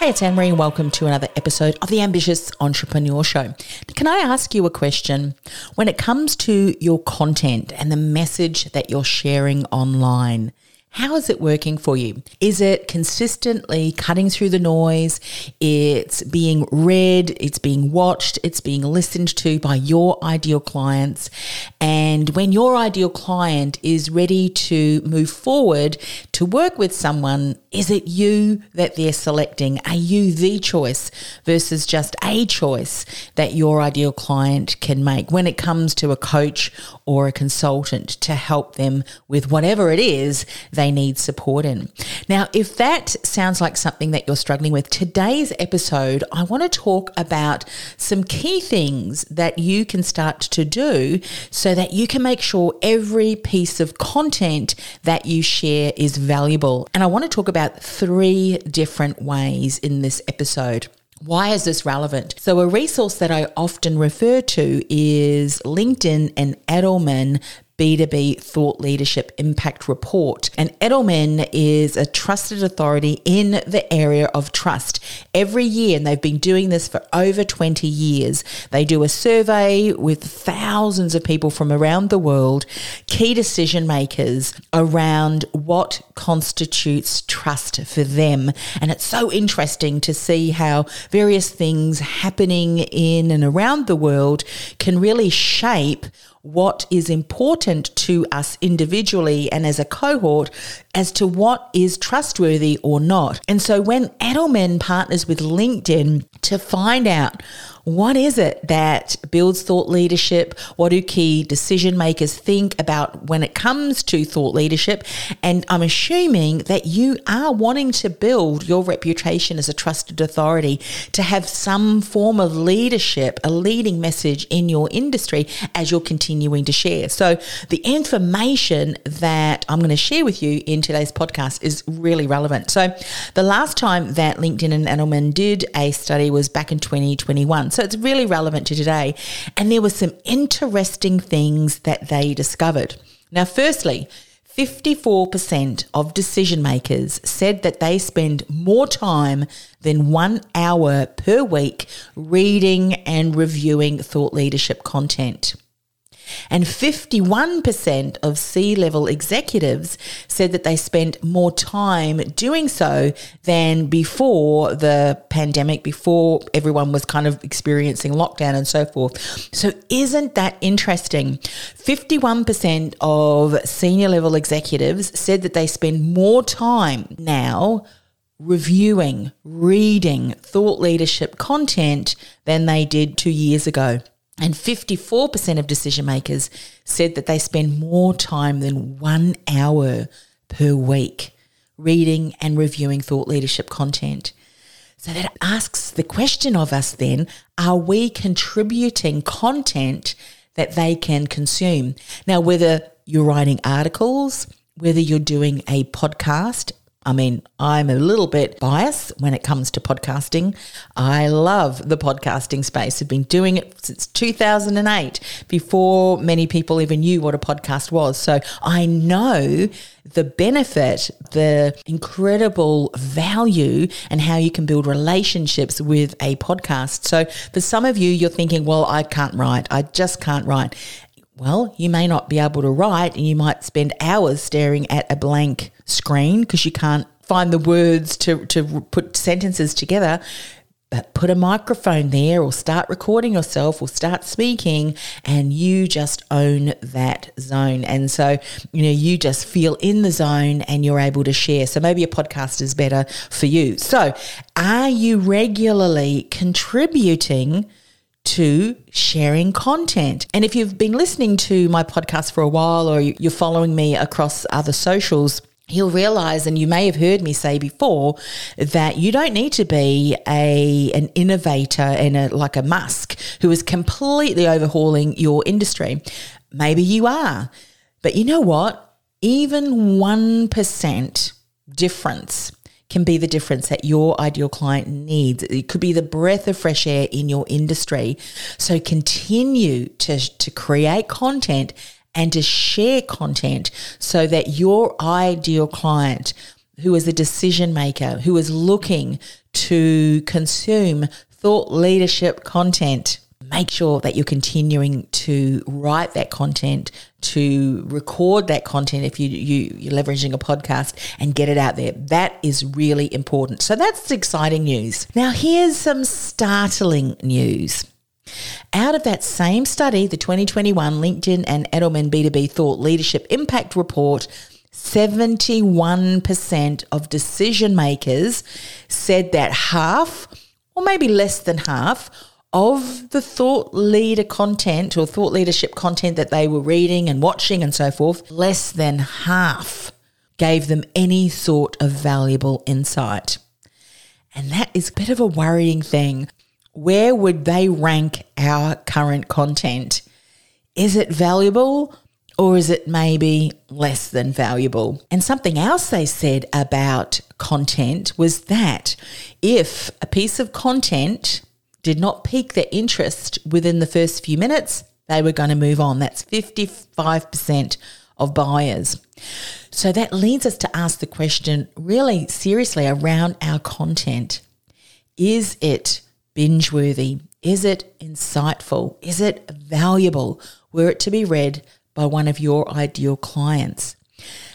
Hey, it's Anne Marie, and welcome to another episode of the Ambitious Entrepreneur Show. Can I ask you a question? When it comes to your content and the message that you're sharing online, how is it working for you? Is it consistently cutting through the noise? It's being read, it's being watched, it's being listened to by your ideal clients. And when your ideal client is ready to move forward to work with someone, is it you that they're selecting? Are you the choice versus just a choice that your ideal client can make when it comes to a coach or a consultant to help them with whatever it is they need support in. Now, if that sounds like something that you're struggling with, today's episode, I want to talk about some key things that you can start to do so that you can make sure every piece of content that you share is valuable. And I want to talk about three different ways in this episode. Why is this relevant? So, a resource that I often refer to is LinkedIn and Edelman B2B Thought Leadership Impact Report. And Edelman is a trusted authority in the area of trust. Every year, and they've been doing this for over 20 years, they do a survey with thousands of people from around the world, key decision makers around what constitutes trust for them. And it's so interesting to see how various things happening in and around the world can really shape what is important to us individually and as a cohort as to what is trustworthy or not. And so when Edelman partners with LinkedIn to find out what is it that builds thought leadership? What do key decision makers think about when it comes to thought leadership? And I'm assuming that you are wanting to build your reputation as a trusted authority to have some form of leadership, a leading message in your industry as you're continuing to share. So the information that I'm going to share with you in today's podcast is really relevant. So the last time that LinkedIn and Edelman did a study was back in 2021. So it's really relevant to today. And there were some interesting things that they discovered. Now, firstly, 54% of decision makers said that they spend more time than one hour per week reading and reviewing thought leadership content. And 51% of C level executives said that they spent more time doing so than before the pandemic, before everyone was kind of experiencing lockdown and so forth. So, isn't that interesting? 51% of senior level executives said that they spend more time now reviewing, reading thought leadership content than they did two years ago. And 54% of decision makers said that they spend more time than one hour per week reading and reviewing thought leadership content. So that asks the question of us then are we contributing content that they can consume? Now, whether you're writing articles, whether you're doing a podcast, I mean, I'm a little bit biased when it comes to podcasting. I love the podcasting space. I've been doing it since 2008, before many people even knew what a podcast was. So I know the benefit, the incredible value, and how you can build relationships with a podcast. So for some of you, you're thinking, well, I can't write. I just can't write. Well, you may not be able to write and you might spend hours staring at a blank screen because you can't find the words to, to put sentences together. but put a microphone there or start recording yourself or start speaking and you just own that zone. And so, you know, you just feel in the zone and you're able to share. So maybe a podcast is better for you. So, are you regularly contributing? To sharing content. And if you've been listening to my podcast for a while or you're following me across other socials, you'll realize and you may have heard me say before that you don't need to be a an innovator and a like a musk who is completely overhauling your industry. Maybe you are. But you know what? Even 1% difference can be the difference that your ideal client needs. It could be the breath of fresh air in your industry. So continue to, to create content and to share content so that your ideal client who is a decision maker, who is looking to consume thought leadership content, make sure that you're continuing to write that content, to record that content if you, you you're leveraging a podcast and get it out there. That is really important. So that's exciting news. Now here's some startling news. Out of that same study, the 2021 LinkedIn and Edelman B2B Thought Leadership Impact Report, 71% of decision makers said that half, or maybe less than half, of the thought leader content or thought leadership content that they were reading and watching and so forth, less than half gave them any sort of valuable insight. And that is a bit of a worrying thing where would they rank our current content? Is it valuable or is it maybe less than valuable? And something else they said about content was that if a piece of content did not pique their interest within the first few minutes, they were going to move on. That's 55% of buyers. So that leads us to ask the question really seriously around our content. Is it binge worthy? Is it insightful? Is it valuable? Were it to be read by one of your ideal clients?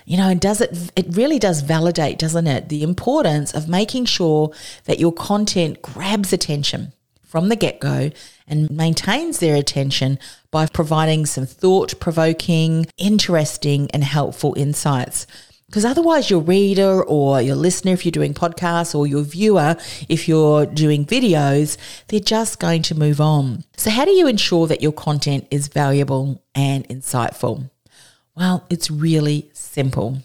You know, and does it, it really does validate, doesn't it, the importance of making sure that your content grabs attention from the get go and maintains their attention by providing some thought provoking, interesting, and helpful insights. Because otherwise, your reader or your listener, if you're doing podcasts, or your viewer, if you're doing videos, they're just going to move on. So, how do you ensure that your content is valuable and insightful? Well, it's really simple.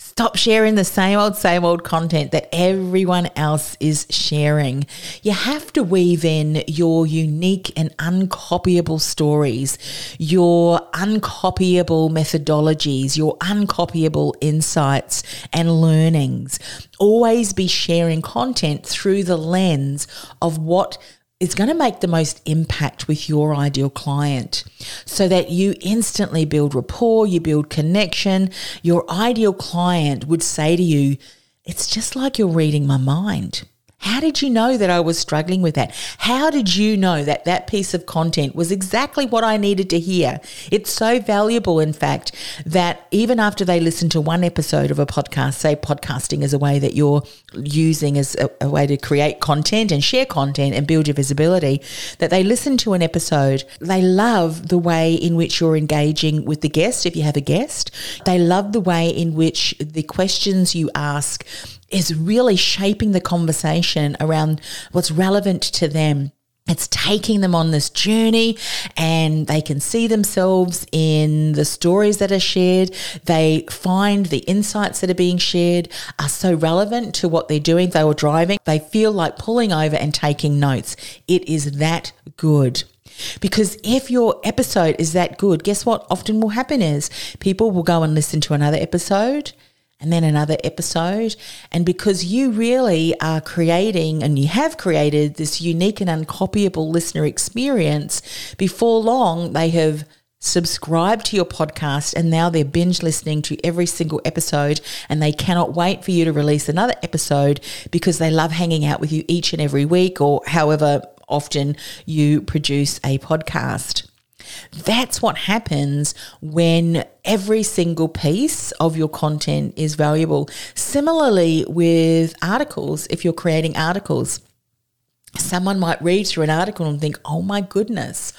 Stop sharing the same old, same old content that everyone else is sharing. You have to weave in your unique and uncopyable stories, your uncopyable methodologies, your uncopyable insights and learnings. Always be sharing content through the lens of what is going to make the most impact with your ideal client so that you instantly build rapport, you build connection. Your ideal client would say to you, It's just like you're reading my mind. How did you know that I was struggling with that? How did you know that that piece of content was exactly what I needed to hear? It's so valuable, in fact, that even after they listen to one episode of a podcast, say podcasting is a way that you're using as a, a way to create content and share content and build your visibility, that they listen to an episode, they love the way in which you're engaging with the guest, if you have a guest. They love the way in which the questions you ask is really shaping the conversation around what's relevant to them. It's taking them on this journey and they can see themselves in the stories that are shared. They find the insights that are being shared are so relevant to what they're doing. They were driving. They feel like pulling over and taking notes. It is that good. Because if your episode is that good, guess what often will happen is people will go and listen to another episode and then another episode. And because you really are creating and you have created this unique and uncopyable listener experience, before long they have subscribed to your podcast and now they're binge listening to every single episode and they cannot wait for you to release another episode because they love hanging out with you each and every week or however often you produce a podcast. That's what happens when every single piece of your content is valuable. Similarly, with articles, if you're creating articles, someone might read through an article and think, oh my goodness,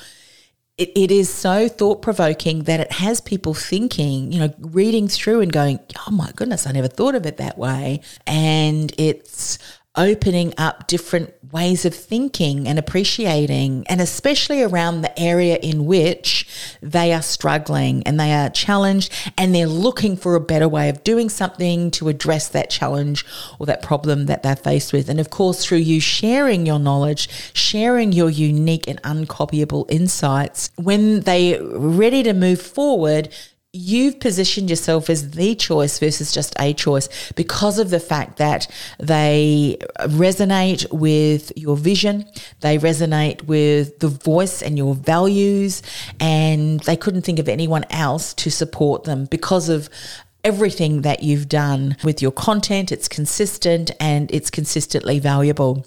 it, it is so thought provoking that it has people thinking, you know, reading through and going, oh my goodness, I never thought of it that way. And it's opening up different ways of thinking and appreciating, and especially around the area in which they are struggling and they are challenged and they're looking for a better way of doing something to address that challenge or that problem that they're faced with. And of course, through you sharing your knowledge, sharing your unique and uncopyable insights, when they're ready to move forward, you've positioned yourself as the choice versus just a choice because of the fact that they resonate with your vision, they resonate with the voice and your values, and they couldn't think of anyone else to support them because of everything that you've done with your content. It's consistent and it's consistently valuable.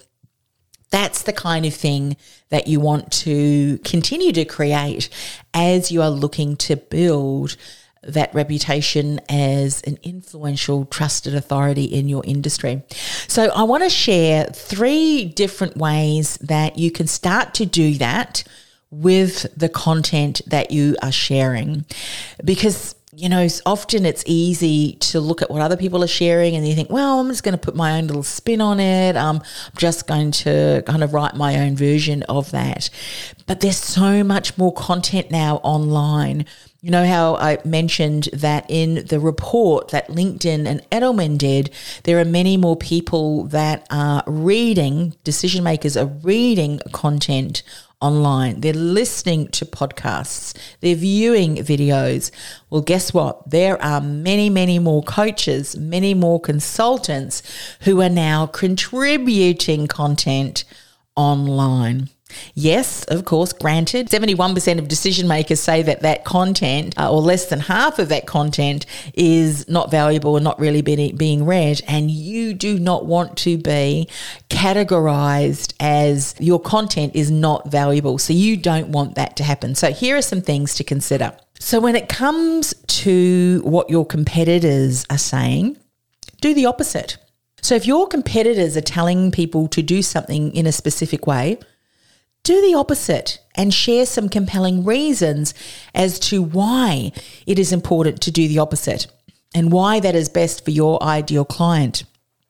That's the kind of thing that you want to continue to create as you are looking to build that reputation as an influential, trusted authority in your industry. So, I want to share three different ways that you can start to do that with the content that you are sharing because you know, often it's easy to look at what other people are sharing and you think, well, I'm just going to put my own little spin on it. Um, I'm just going to kind of write my own version of that. But there's so much more content now online. You know how I mentioned that in the report that LinkedIn and Edelman did, there are many more people that are reading, decision makers are reading content online. They're listening to podcasts. They're viewing videos. Well, guess what? There are many, many more coaches, many more consultants who are now contributing content online. Yes, of course, granted, 71% of decision makers say that that content, uh, or less than half of that content, is not valuable and not really being, being read. And you do not want to be categorized as your content is not valuable. So you don't want that to happen. So here are some things to consider. So when it comes to what your competitors are saying, do the opposite. So if your competitors are telling people to do something in a specific way, do the opposite and share some compelling reasons as to why it is important to do the opposite and why that is best for your ideal client.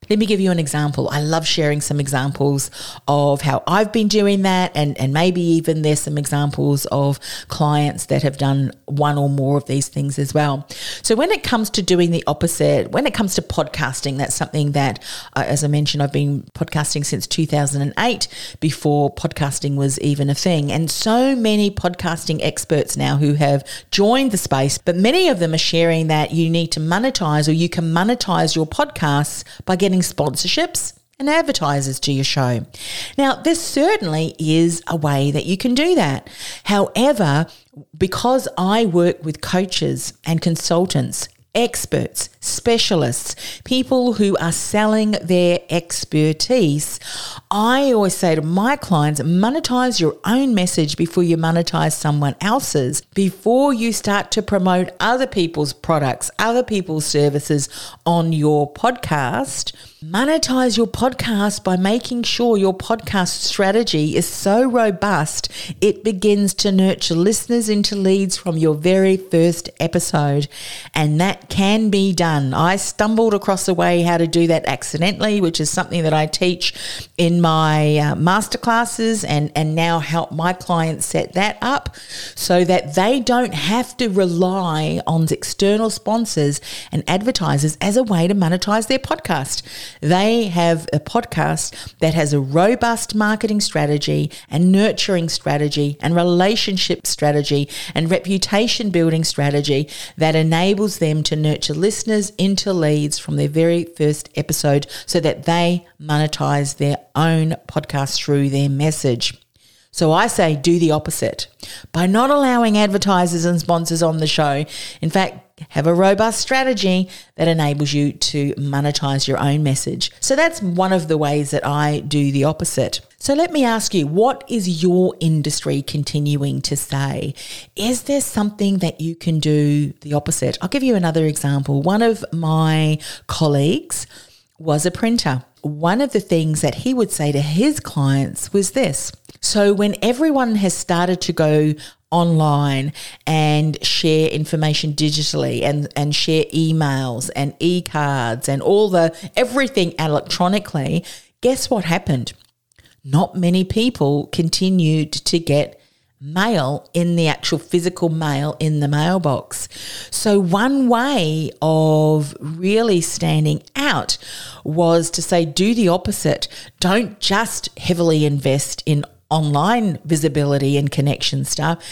Let me give you an example. I love sharing some examples of how I've been doing that, and, and maybe even there's some examples of clients that have done one or more of these things as well. So, when it comes to doing the opposite, when it comes to podcasting, that's something that, uh, as I mentioned, I've been podcasting since 2008 before podcasting was even a thing. And so many podcasting experts now who have joined the space, but many of them are sharing that you need to monetize or you can monetize your podcasts by getting getting sponsorships and advertisers to your show. Now, this certainly is a way that you can do that. However, because I work with coaches and consultants experts, specialists, people who are selling their expertise. I always say to my clients, monetize your own message before you monetize someone else's, before you start to promote other people's products, other people's services on your podcast. Monetize your podcast by making sure your podcast strategy is so robust it begins to nurture listeners into leads from your very first episode. And that can be done. I stumbled across a way how to do that accidentally, which is something that I teach in my uh, masterclasses and, and now help my clients set that up so that they don't have to rely on external sponsors and advertisers as a way to monetize their podcast. They have a podcast that has a robust marketing strategy and nurturing strategy and relationship strategy and reputation building strategy that enables them to nurture listeners into leads from their very first episode so that they monetize their own podcast through their message. So I say do the opposite. By not allowing advertisers and sponsors on the show, in fact, have a robust strategy that enables you to monetize your own message. So that's one of the ways that I do the opposite. So let me ask you, what is your industry continuing to say? Is there something that you can do the opposite? I'll give you another example. One of my colleagues was a printer one of the things that he would say to his clients was this. So when everyone has started to go online and share information digitally and, and share emails and e-cards and all the everything electronically, guess what happened? Not many people continued to get mail in the actual physical mail in the mailbox. So, one way of really standing out was to say, do the opposite. Don't just heavily invest in online visibility and connection stuff,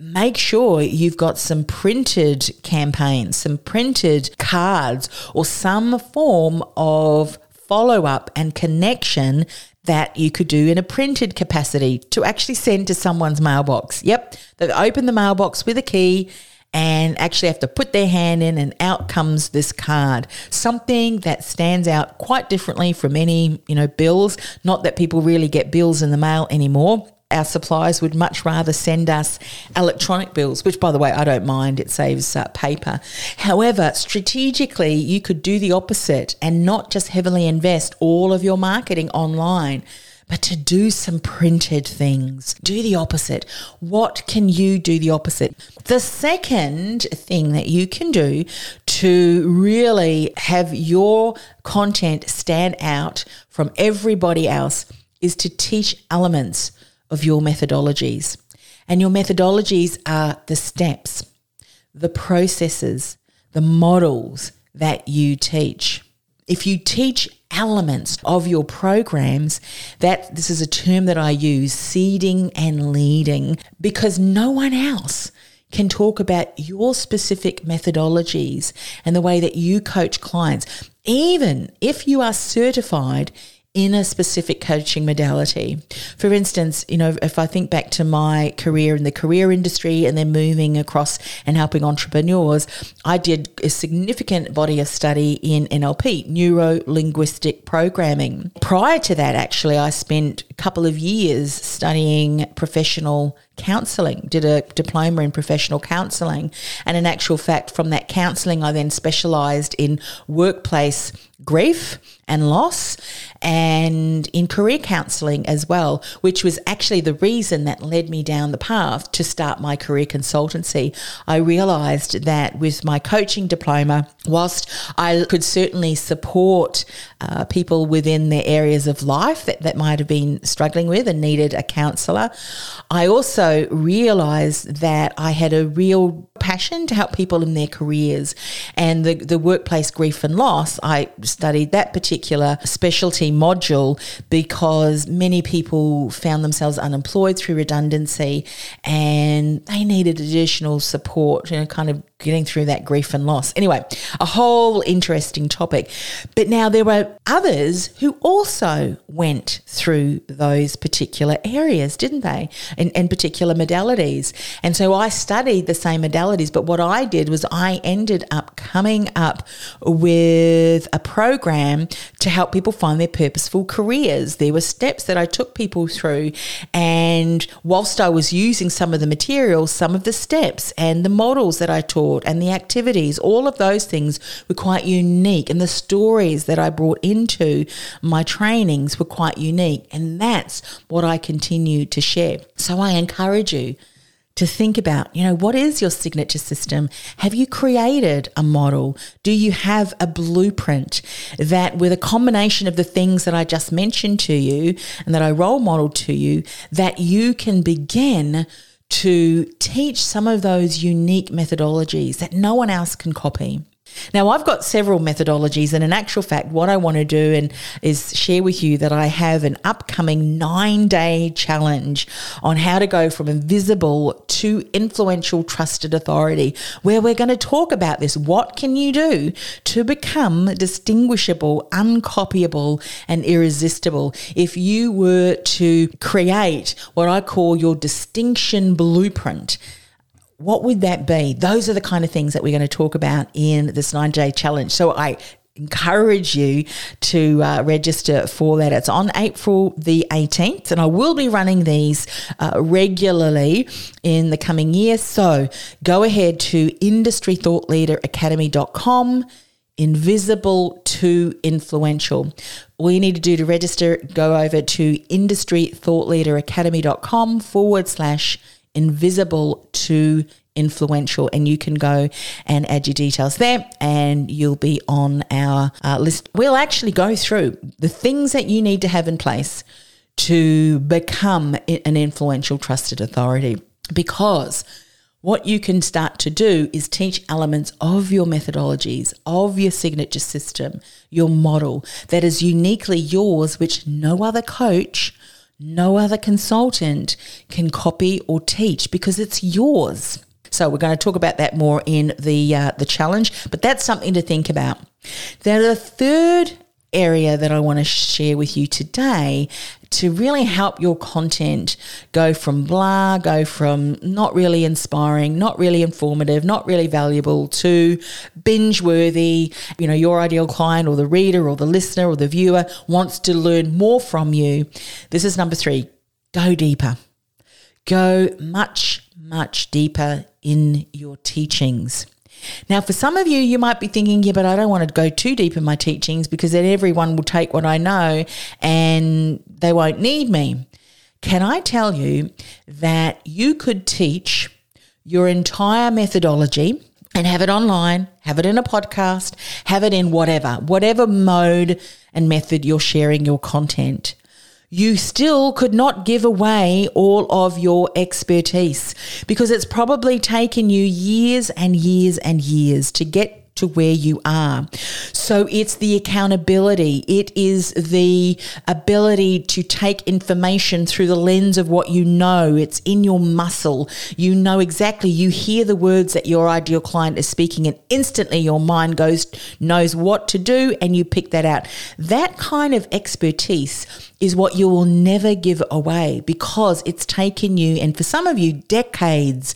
make sure you've got some printed campaigns, some printed cards, or some form of follow up and connection that you could do in a printed capacity to actually send to someone's mailbox. Yep, they open the mailbox with a key and actually have to put their hand in and out comes this card. Something that stands out quite differently from any you know bills. Not that people really get bills in the mail anymore our suppliers would much rather send us electronic bills, which, by the way, I don't mind. It saves uh, paper. However, strategically, you could do the opposite and not just heavily invest all of your marketing online but to do some printed things. Do the opposite. What can you do the opposite? The second thing that you can do to really have your content stand out from everybody else is to teach elements of your methodologies. And your methodologies are the steps, the processes, the models that you teach. If you teach elements of your programs, that this is a term that I use, seeding and leading, because no one else can talk about your specific methodologies and the way that you coach clients, even if you are certified in a specific coaching modality. For instance, you know, if I think back to my career in the career industry and then moving across and helping entrepreneurs, I did a significant body of study in NLP, neuro linguistic programming. Prior to that, actually, I spent a couple of years studying professional counselling, did a diploma in professional counselling. And in actual fact, from that counselling, I then specialised in workplace grief and loss and in career counselling as well, which was actually the reason that led me down the path to start my career consultancy. I realised that with my coaching diploma, whilst I could certainly support uh, people within their areas of life that, that might have been struggling with and needed a counsellor, I also realised that I had a real passion to help people in their careers. And the, the workplace grief and loss, I studied that particular specialty module because many people found themselves unemployed through redundancy and they needed additional support, you know, kind of getting through that grief and loss. Anyway, a whole interesting topic. But now there were others who also went through those particular areas, didn't they? And, and particular modalities. And so I studied the same modalities, but what I did was I ended up coming up with a program to help people find their purposeful careers. There were steps that I took people through. And whilst I was using some of the materials, some of the steps and the models that I taught, and the activities, all of those things were quite unique. And the stories that I brought into my trainings were quite unique. And that's what I continue to share. So I encourage you to think about, you know, what is your signature system? Have you created a model? Do you have a blueprint that, with a combination of the things that I just mentioned to you and that I role model to you, that you can begin to teach some of those unique methodologies that no one else can copy. Now, I've got several methodologies, and in actual fact, what I want to do and is share with you that I have an upcoming nine day challenge on how to go from invisible to influential, trusted authority, where we're going to talk about this. What can you do to become distinguishable, uncopyable, and irresistible if you were to create what I call your distinction blueprint? What would that be? Those are the kind of things that we're going to talk about in this nine day challenge. So I encourage you to uh, register for that. It's on April the 18th, and I will be running these uh, regularly in the coming year. So go ahead to industrythoughtleaderacademy.com invisible to influential. All you need to do to register, go over to industrythoughtleaderacademy.com forward slash invisible to influential and you can go and add your details there and you'll be on our uh, list. We'll actually go through the things that you need to have in place to become an influential trusted authority. Because what you can start to do is teach elements of your methodologies, of your signature system, your model that is uniquely yours, which no other coach, no other consultant can copy or teach because it's yours. So we're going to talk about that more in the uh, the challenge, but that's something to think about. Now, the third area that I want to share with you today to really help your content go from blah, go from not really inspiring, not really informative, not really valuable to binge worthy. You know, your ideal client or the reader or the listener or the viewer wants to learn more from you. This is number three go deeper. Go much, much deeper in your teachings. Now, for some of you, you might be thinking, yeah, but I don't want to go too deep in my teachings because then everyone will take what I know and they won't need me. Can I tell you that you could teach your entire methodology and have it online, have it in a podcast, have it in whatever, whatever mode and method you're sharing your content you still could not give away all of your expertise because it's probably taken you years and years and years to get to where you are. So it's the accountability, it is the ability to take information through the lens of what you know. It's in your muscle. You know exactly, you hear the words that your ideal client is speaking, and instantly your mind goes, knows what to do, and you pick that out. That kind of expertise is what you will never give away because it's taken you, and for some of you, decades,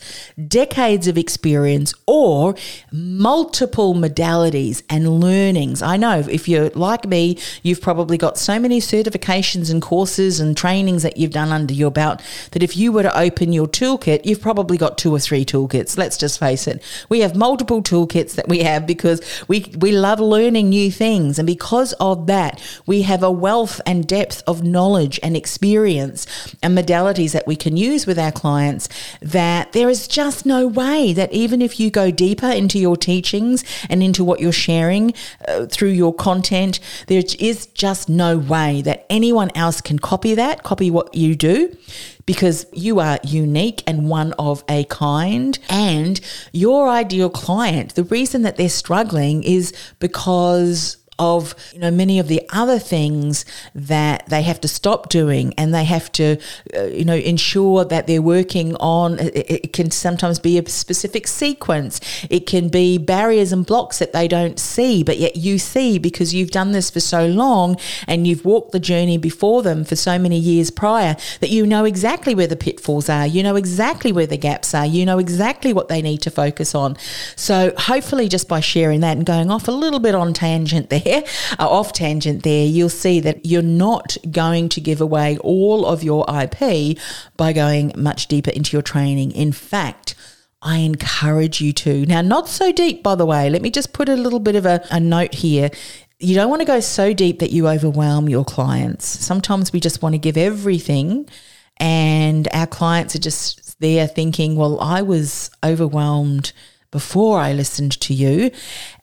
decades of experience or multiple modalities and learnings. I know if you're like me, you've probably got so many certifications and courses and trainings that you've done under your belt that if you were to open your toolkit, you've probably got two or three toolkits. Let's just face it. We have multiple toolkits that we have because we, we love learning new things. And because of that, we have a wealth and depth of knowledge and experience and modalities that we can use with our clients that there is just no way that even if you go deeper into your teachings and into what you're sharing uh, through your content, there is just no way that anyone else can copy that, copy what you do because you are unique and one of a kind. And your ideal client, the reason that they're struggling is because of you know many of the other things that they have to stop doing and they have to uh, you know ensure that they're working on it, it, can sometimes be a specific sequence. It can be barriers and blocks that they don't see but yet you see because you've done this for so long and you've walked the journey before them for so many years prior that you know exactly where the pitfalls are you know exactly where the gaps are you know exactly what they need to focus on. So hopefully just by sharing that and going off a little bit on tangent there there, uh, off tangent there, you'll see that you're not going to give away all of your IP by going much deeper into your training. In fact, I encourage you to. Now, not so deep, by the way. Let me just put a little bit of a, a note here you don't want to go so deep that you overwhelm your clients. Sometimes we just want to give everything, and our clients are just there thinking, well, I was overwhelmed before I listened to you.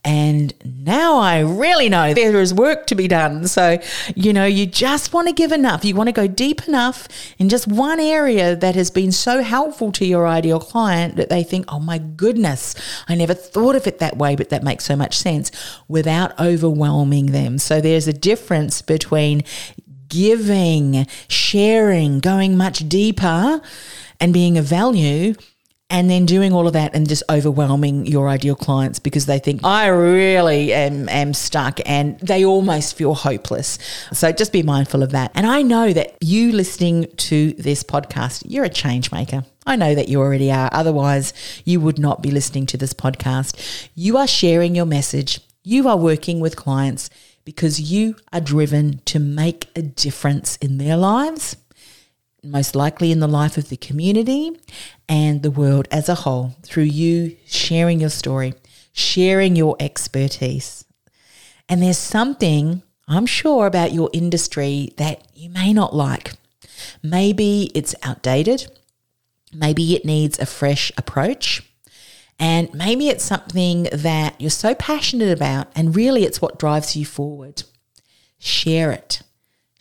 And now I really know there is work to be done. So, you know, you just want to give enough. You want to go deep enough in just one area that has been so helpful to your ideal client that they think, oh my goodness, I never thought of it that way, but that makes so much sense without overwhelming them. So there's a difference between giving, sharing, going much deeper and being of value and then doing all of that and just overwhelming your ideal clients because they think I really am am stuck and they almost feel hopeless. So just be mindful of that. And I know that you listening to this podcast, you're a change maker. I know that you already are. Otherwise, you would not be listening to this podcast. You are sharing your message. You are working with clients because you are driven to make a difference in their lives most likely in the life of the community and the world as a whole through you sharing your story, sharing your expertise. And there's something I'm sure about your industry that you may not like. Maybe it's outdated. Maybe it needs a fresh approach. And maybe it's something that you're so passionate about, and really it's what drives you forward. Share it.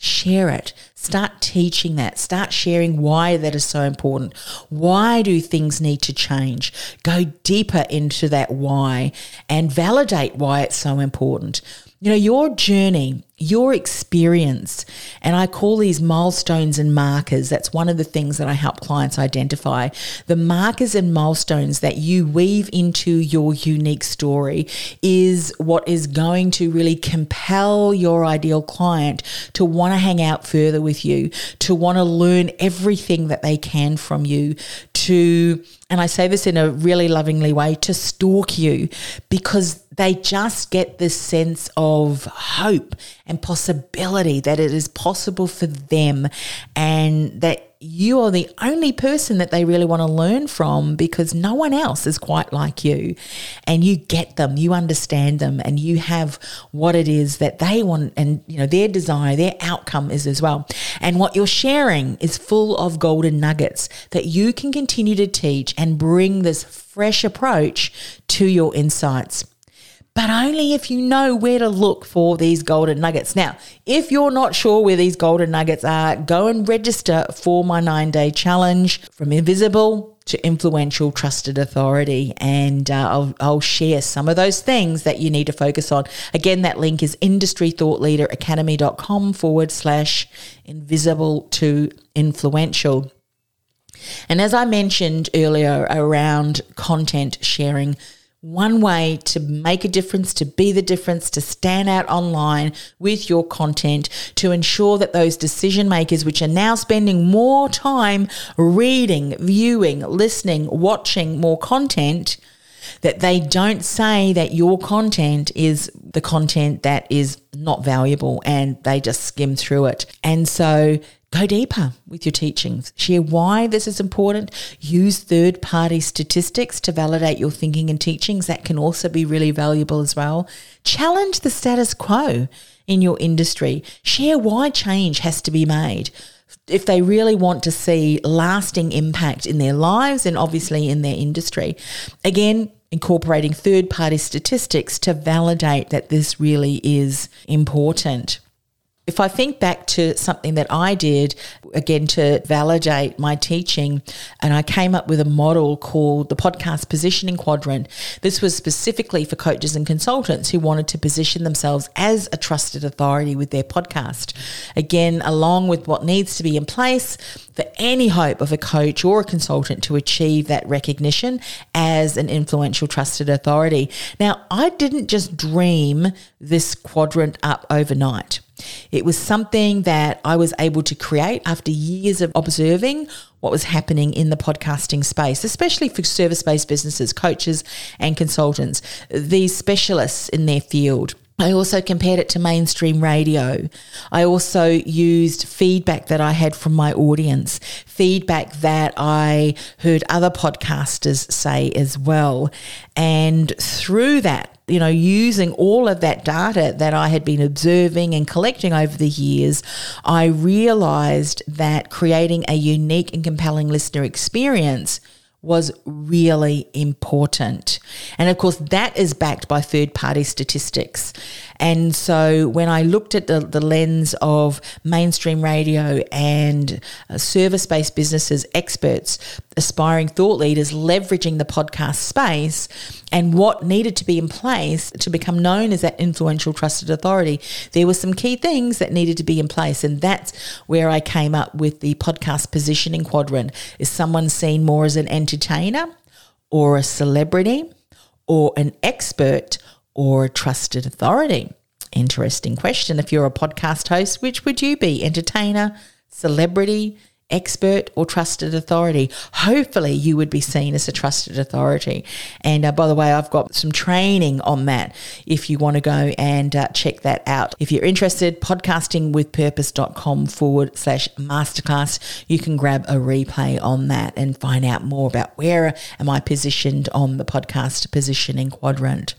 Share it. Start teaching that. Start sharing why that is so important. Why do things need to change? Go deeper into that why and validate why it's so important. You know, your journey, your experience, and I call these milestones and markers. That's one of the things that I help clients identify. The markers and milestones that you weave into your unique story is what is going to really compel your ideal client to want to hang out further with you, to want to learn everything that they can from you, to, and I say this in a really lovingly way, to stalk you because they just get this sense of hope and possibility that it is possible for them and that you are the only person that they really want to learn from because no one else is quite like you. And you get them, you understand them, and you have what it is that they want and you know their desire, their outcome is as well. And what you're sharing is full of golden nuggets that you can continue to teach and bring this fresh approach to your insights but only if you know where to look for these golden nuggets. Now, if you're not sure where these golden nuggets are, go and register for my nine day challenge from invisible to influential trusted authority. And uh, I'll, I'll share some of those things that you need to focus on. Again, that link is industrythoughtleaderacademy.com forward slash invisible to influential. And as I mentioned earlier around content sharing, one way to make a difference, to be the difference, to stand out online with your content, to ensure that those decision makers, which are now spending more time reading, viewing, listening, watching more content, that they don't say that your content is the content that is not valuable and they just skim through it. And so Go deeper with your teachings. Share why this is important. Use third party statistics to validate your thinking and teachings. That can also be really valuable as well. Challenge the status quo in your industry. Share why change has to be made. If they really want to see lasting impact in their lives and obviously in their industry. Again, incorporating third party statistics to validate that this really is important. If I think back to something that I did, again, to validate my teaching, and I came up with a model called the podcast positioning quadrant. This was specifically for coaches and consultants who wanted to position themselves as a trusted authority with their podcast. Again, along with what needs to be in place for any hope of a coach or a consultant to achieve that recognition as an influential, trusted authority. Now, I didn't just dream this quadrant up overnight. It was something that I was able to create after years of observing what was happening in the podcasting space, especially for service based businesses, coaches, and consultants, these specialists in their field. I also compared it to mainstream radio. I also used feedback that I had from my audience, feedback that I heard other podcasters say as well. And through that, you know, using all of that data that I had been observing and collecting over the years, I realized that creating a unique and compelling listener experience was really important. And of course, that is backed by third party statistics. And so when I looked at the, the lens of mainstream radio and uh, service based businesses, experts, aspiring thought leaders leveraging the podcast space and what needed to be in place to become known as that influential trusted authority, there were some key things that needed to be in place. And that's where I came up with the podcast positioning quadrant. Is someone seen more as an entertainer or a celebrity or an expert or a trusted authority? Interesting question. If you're a podcast host, which would you be? Entertainer, celebrity, expert or trusted authority. Hopefully, you would be seen as a trusted authority. And uh, by the way, I've got some training on that if you want to go and uh, check that out. If you're interested, podcastingwithpurpose.com forward slash masterclass, you can grab a replay on that and find out more about where am I positioned on the podcast positioning quadrant.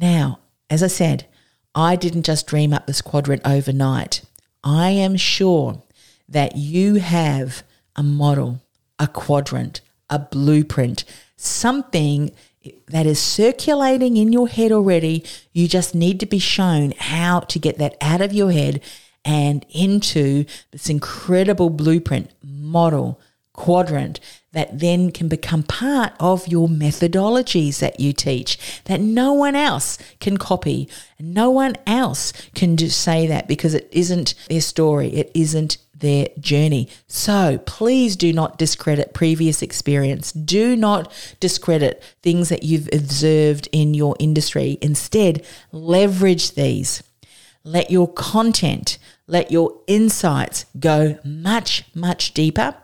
Now, as I said, I didn't just dream up this quadrant overnight. I am sure that you have a model, a quadrant, a blueprint, something that is circulating in your head already. You just need to be shown how to get that out of your head and into this incredible blueprint, model, quadrant that then can become part of your methodologies that you teach that no one else can copy. No one else can do, say that because it isn't their story. It isn't their journey. So please do not discredit previous experience. Do not discredit things that you've observed in your industry. Instead, leverage these. Let your content, let your insights go much, much deeper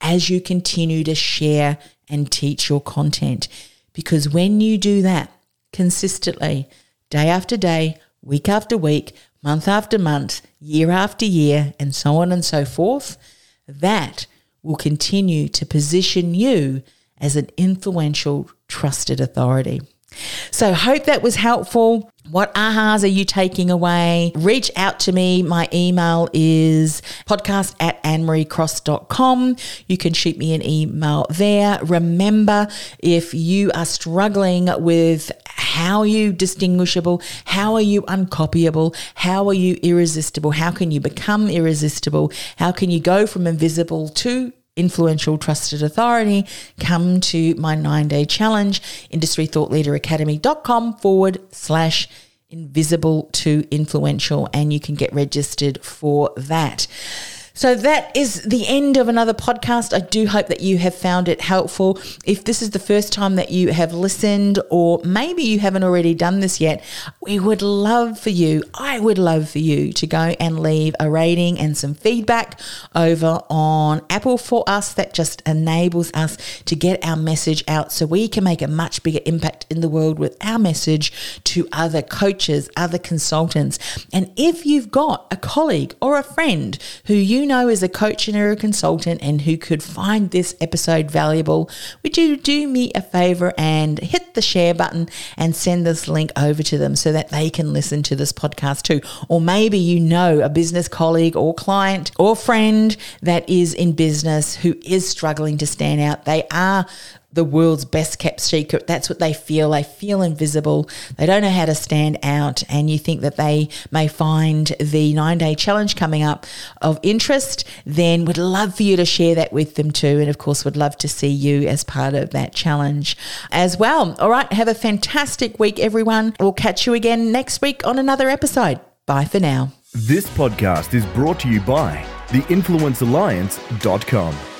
as you continue to share and teach your content. Because when you do that consistently, day after day, week after week, month after month, year after year, and so on and so forth, that will continue to position you as an influential, trusted authority. So, hope that was helpful. What ahas are you taking away? Reach out to me. My email is podcast at annemariecross.com. You can shoot me an email there. Remember, if you are struggling with how are you distinguishable? How are you uncopyable? How are you irresistible? How can you become irresistible? How can you go from invisible to influential trusted authority, come to my nine day challenge, industrythoughtleaderacademy.com forward slash invisible to influential, and you can get registered for that. So that is the end of another podcast. I do hope that you have found it helpful. If this is the first time that you have listened, or maybe you haven't already done this yet, we would love for you, I would love for you to go and leave a rating and some feedback over on Apple for us. That just enables us to get our message out so we can make a much bigger impact in the world with our message to other coaches, other consultants. And if you've got a colleague or a friend who you know is a coach and a consultant and who could find this episode valuable, would you do me a favor and hit the share button and send this link over to them so that they can listen to this podcast too? Or maybe you know a business colleague or client or friend that is in business who is struggling to stand out. They are the world's best kept secret. That's what they feel. They feel invisible. They don't know how to stand out. And you think that they may find the nine day challenge coming up of interest, then would love for you to share that with them too. And of course, would love to see you as part of that challenge as well. All right. Have a fantastic week, everyone. We'll catch you again next week on another episode. Bye for now. This podcast is brought to you by theinfluencealliance.com.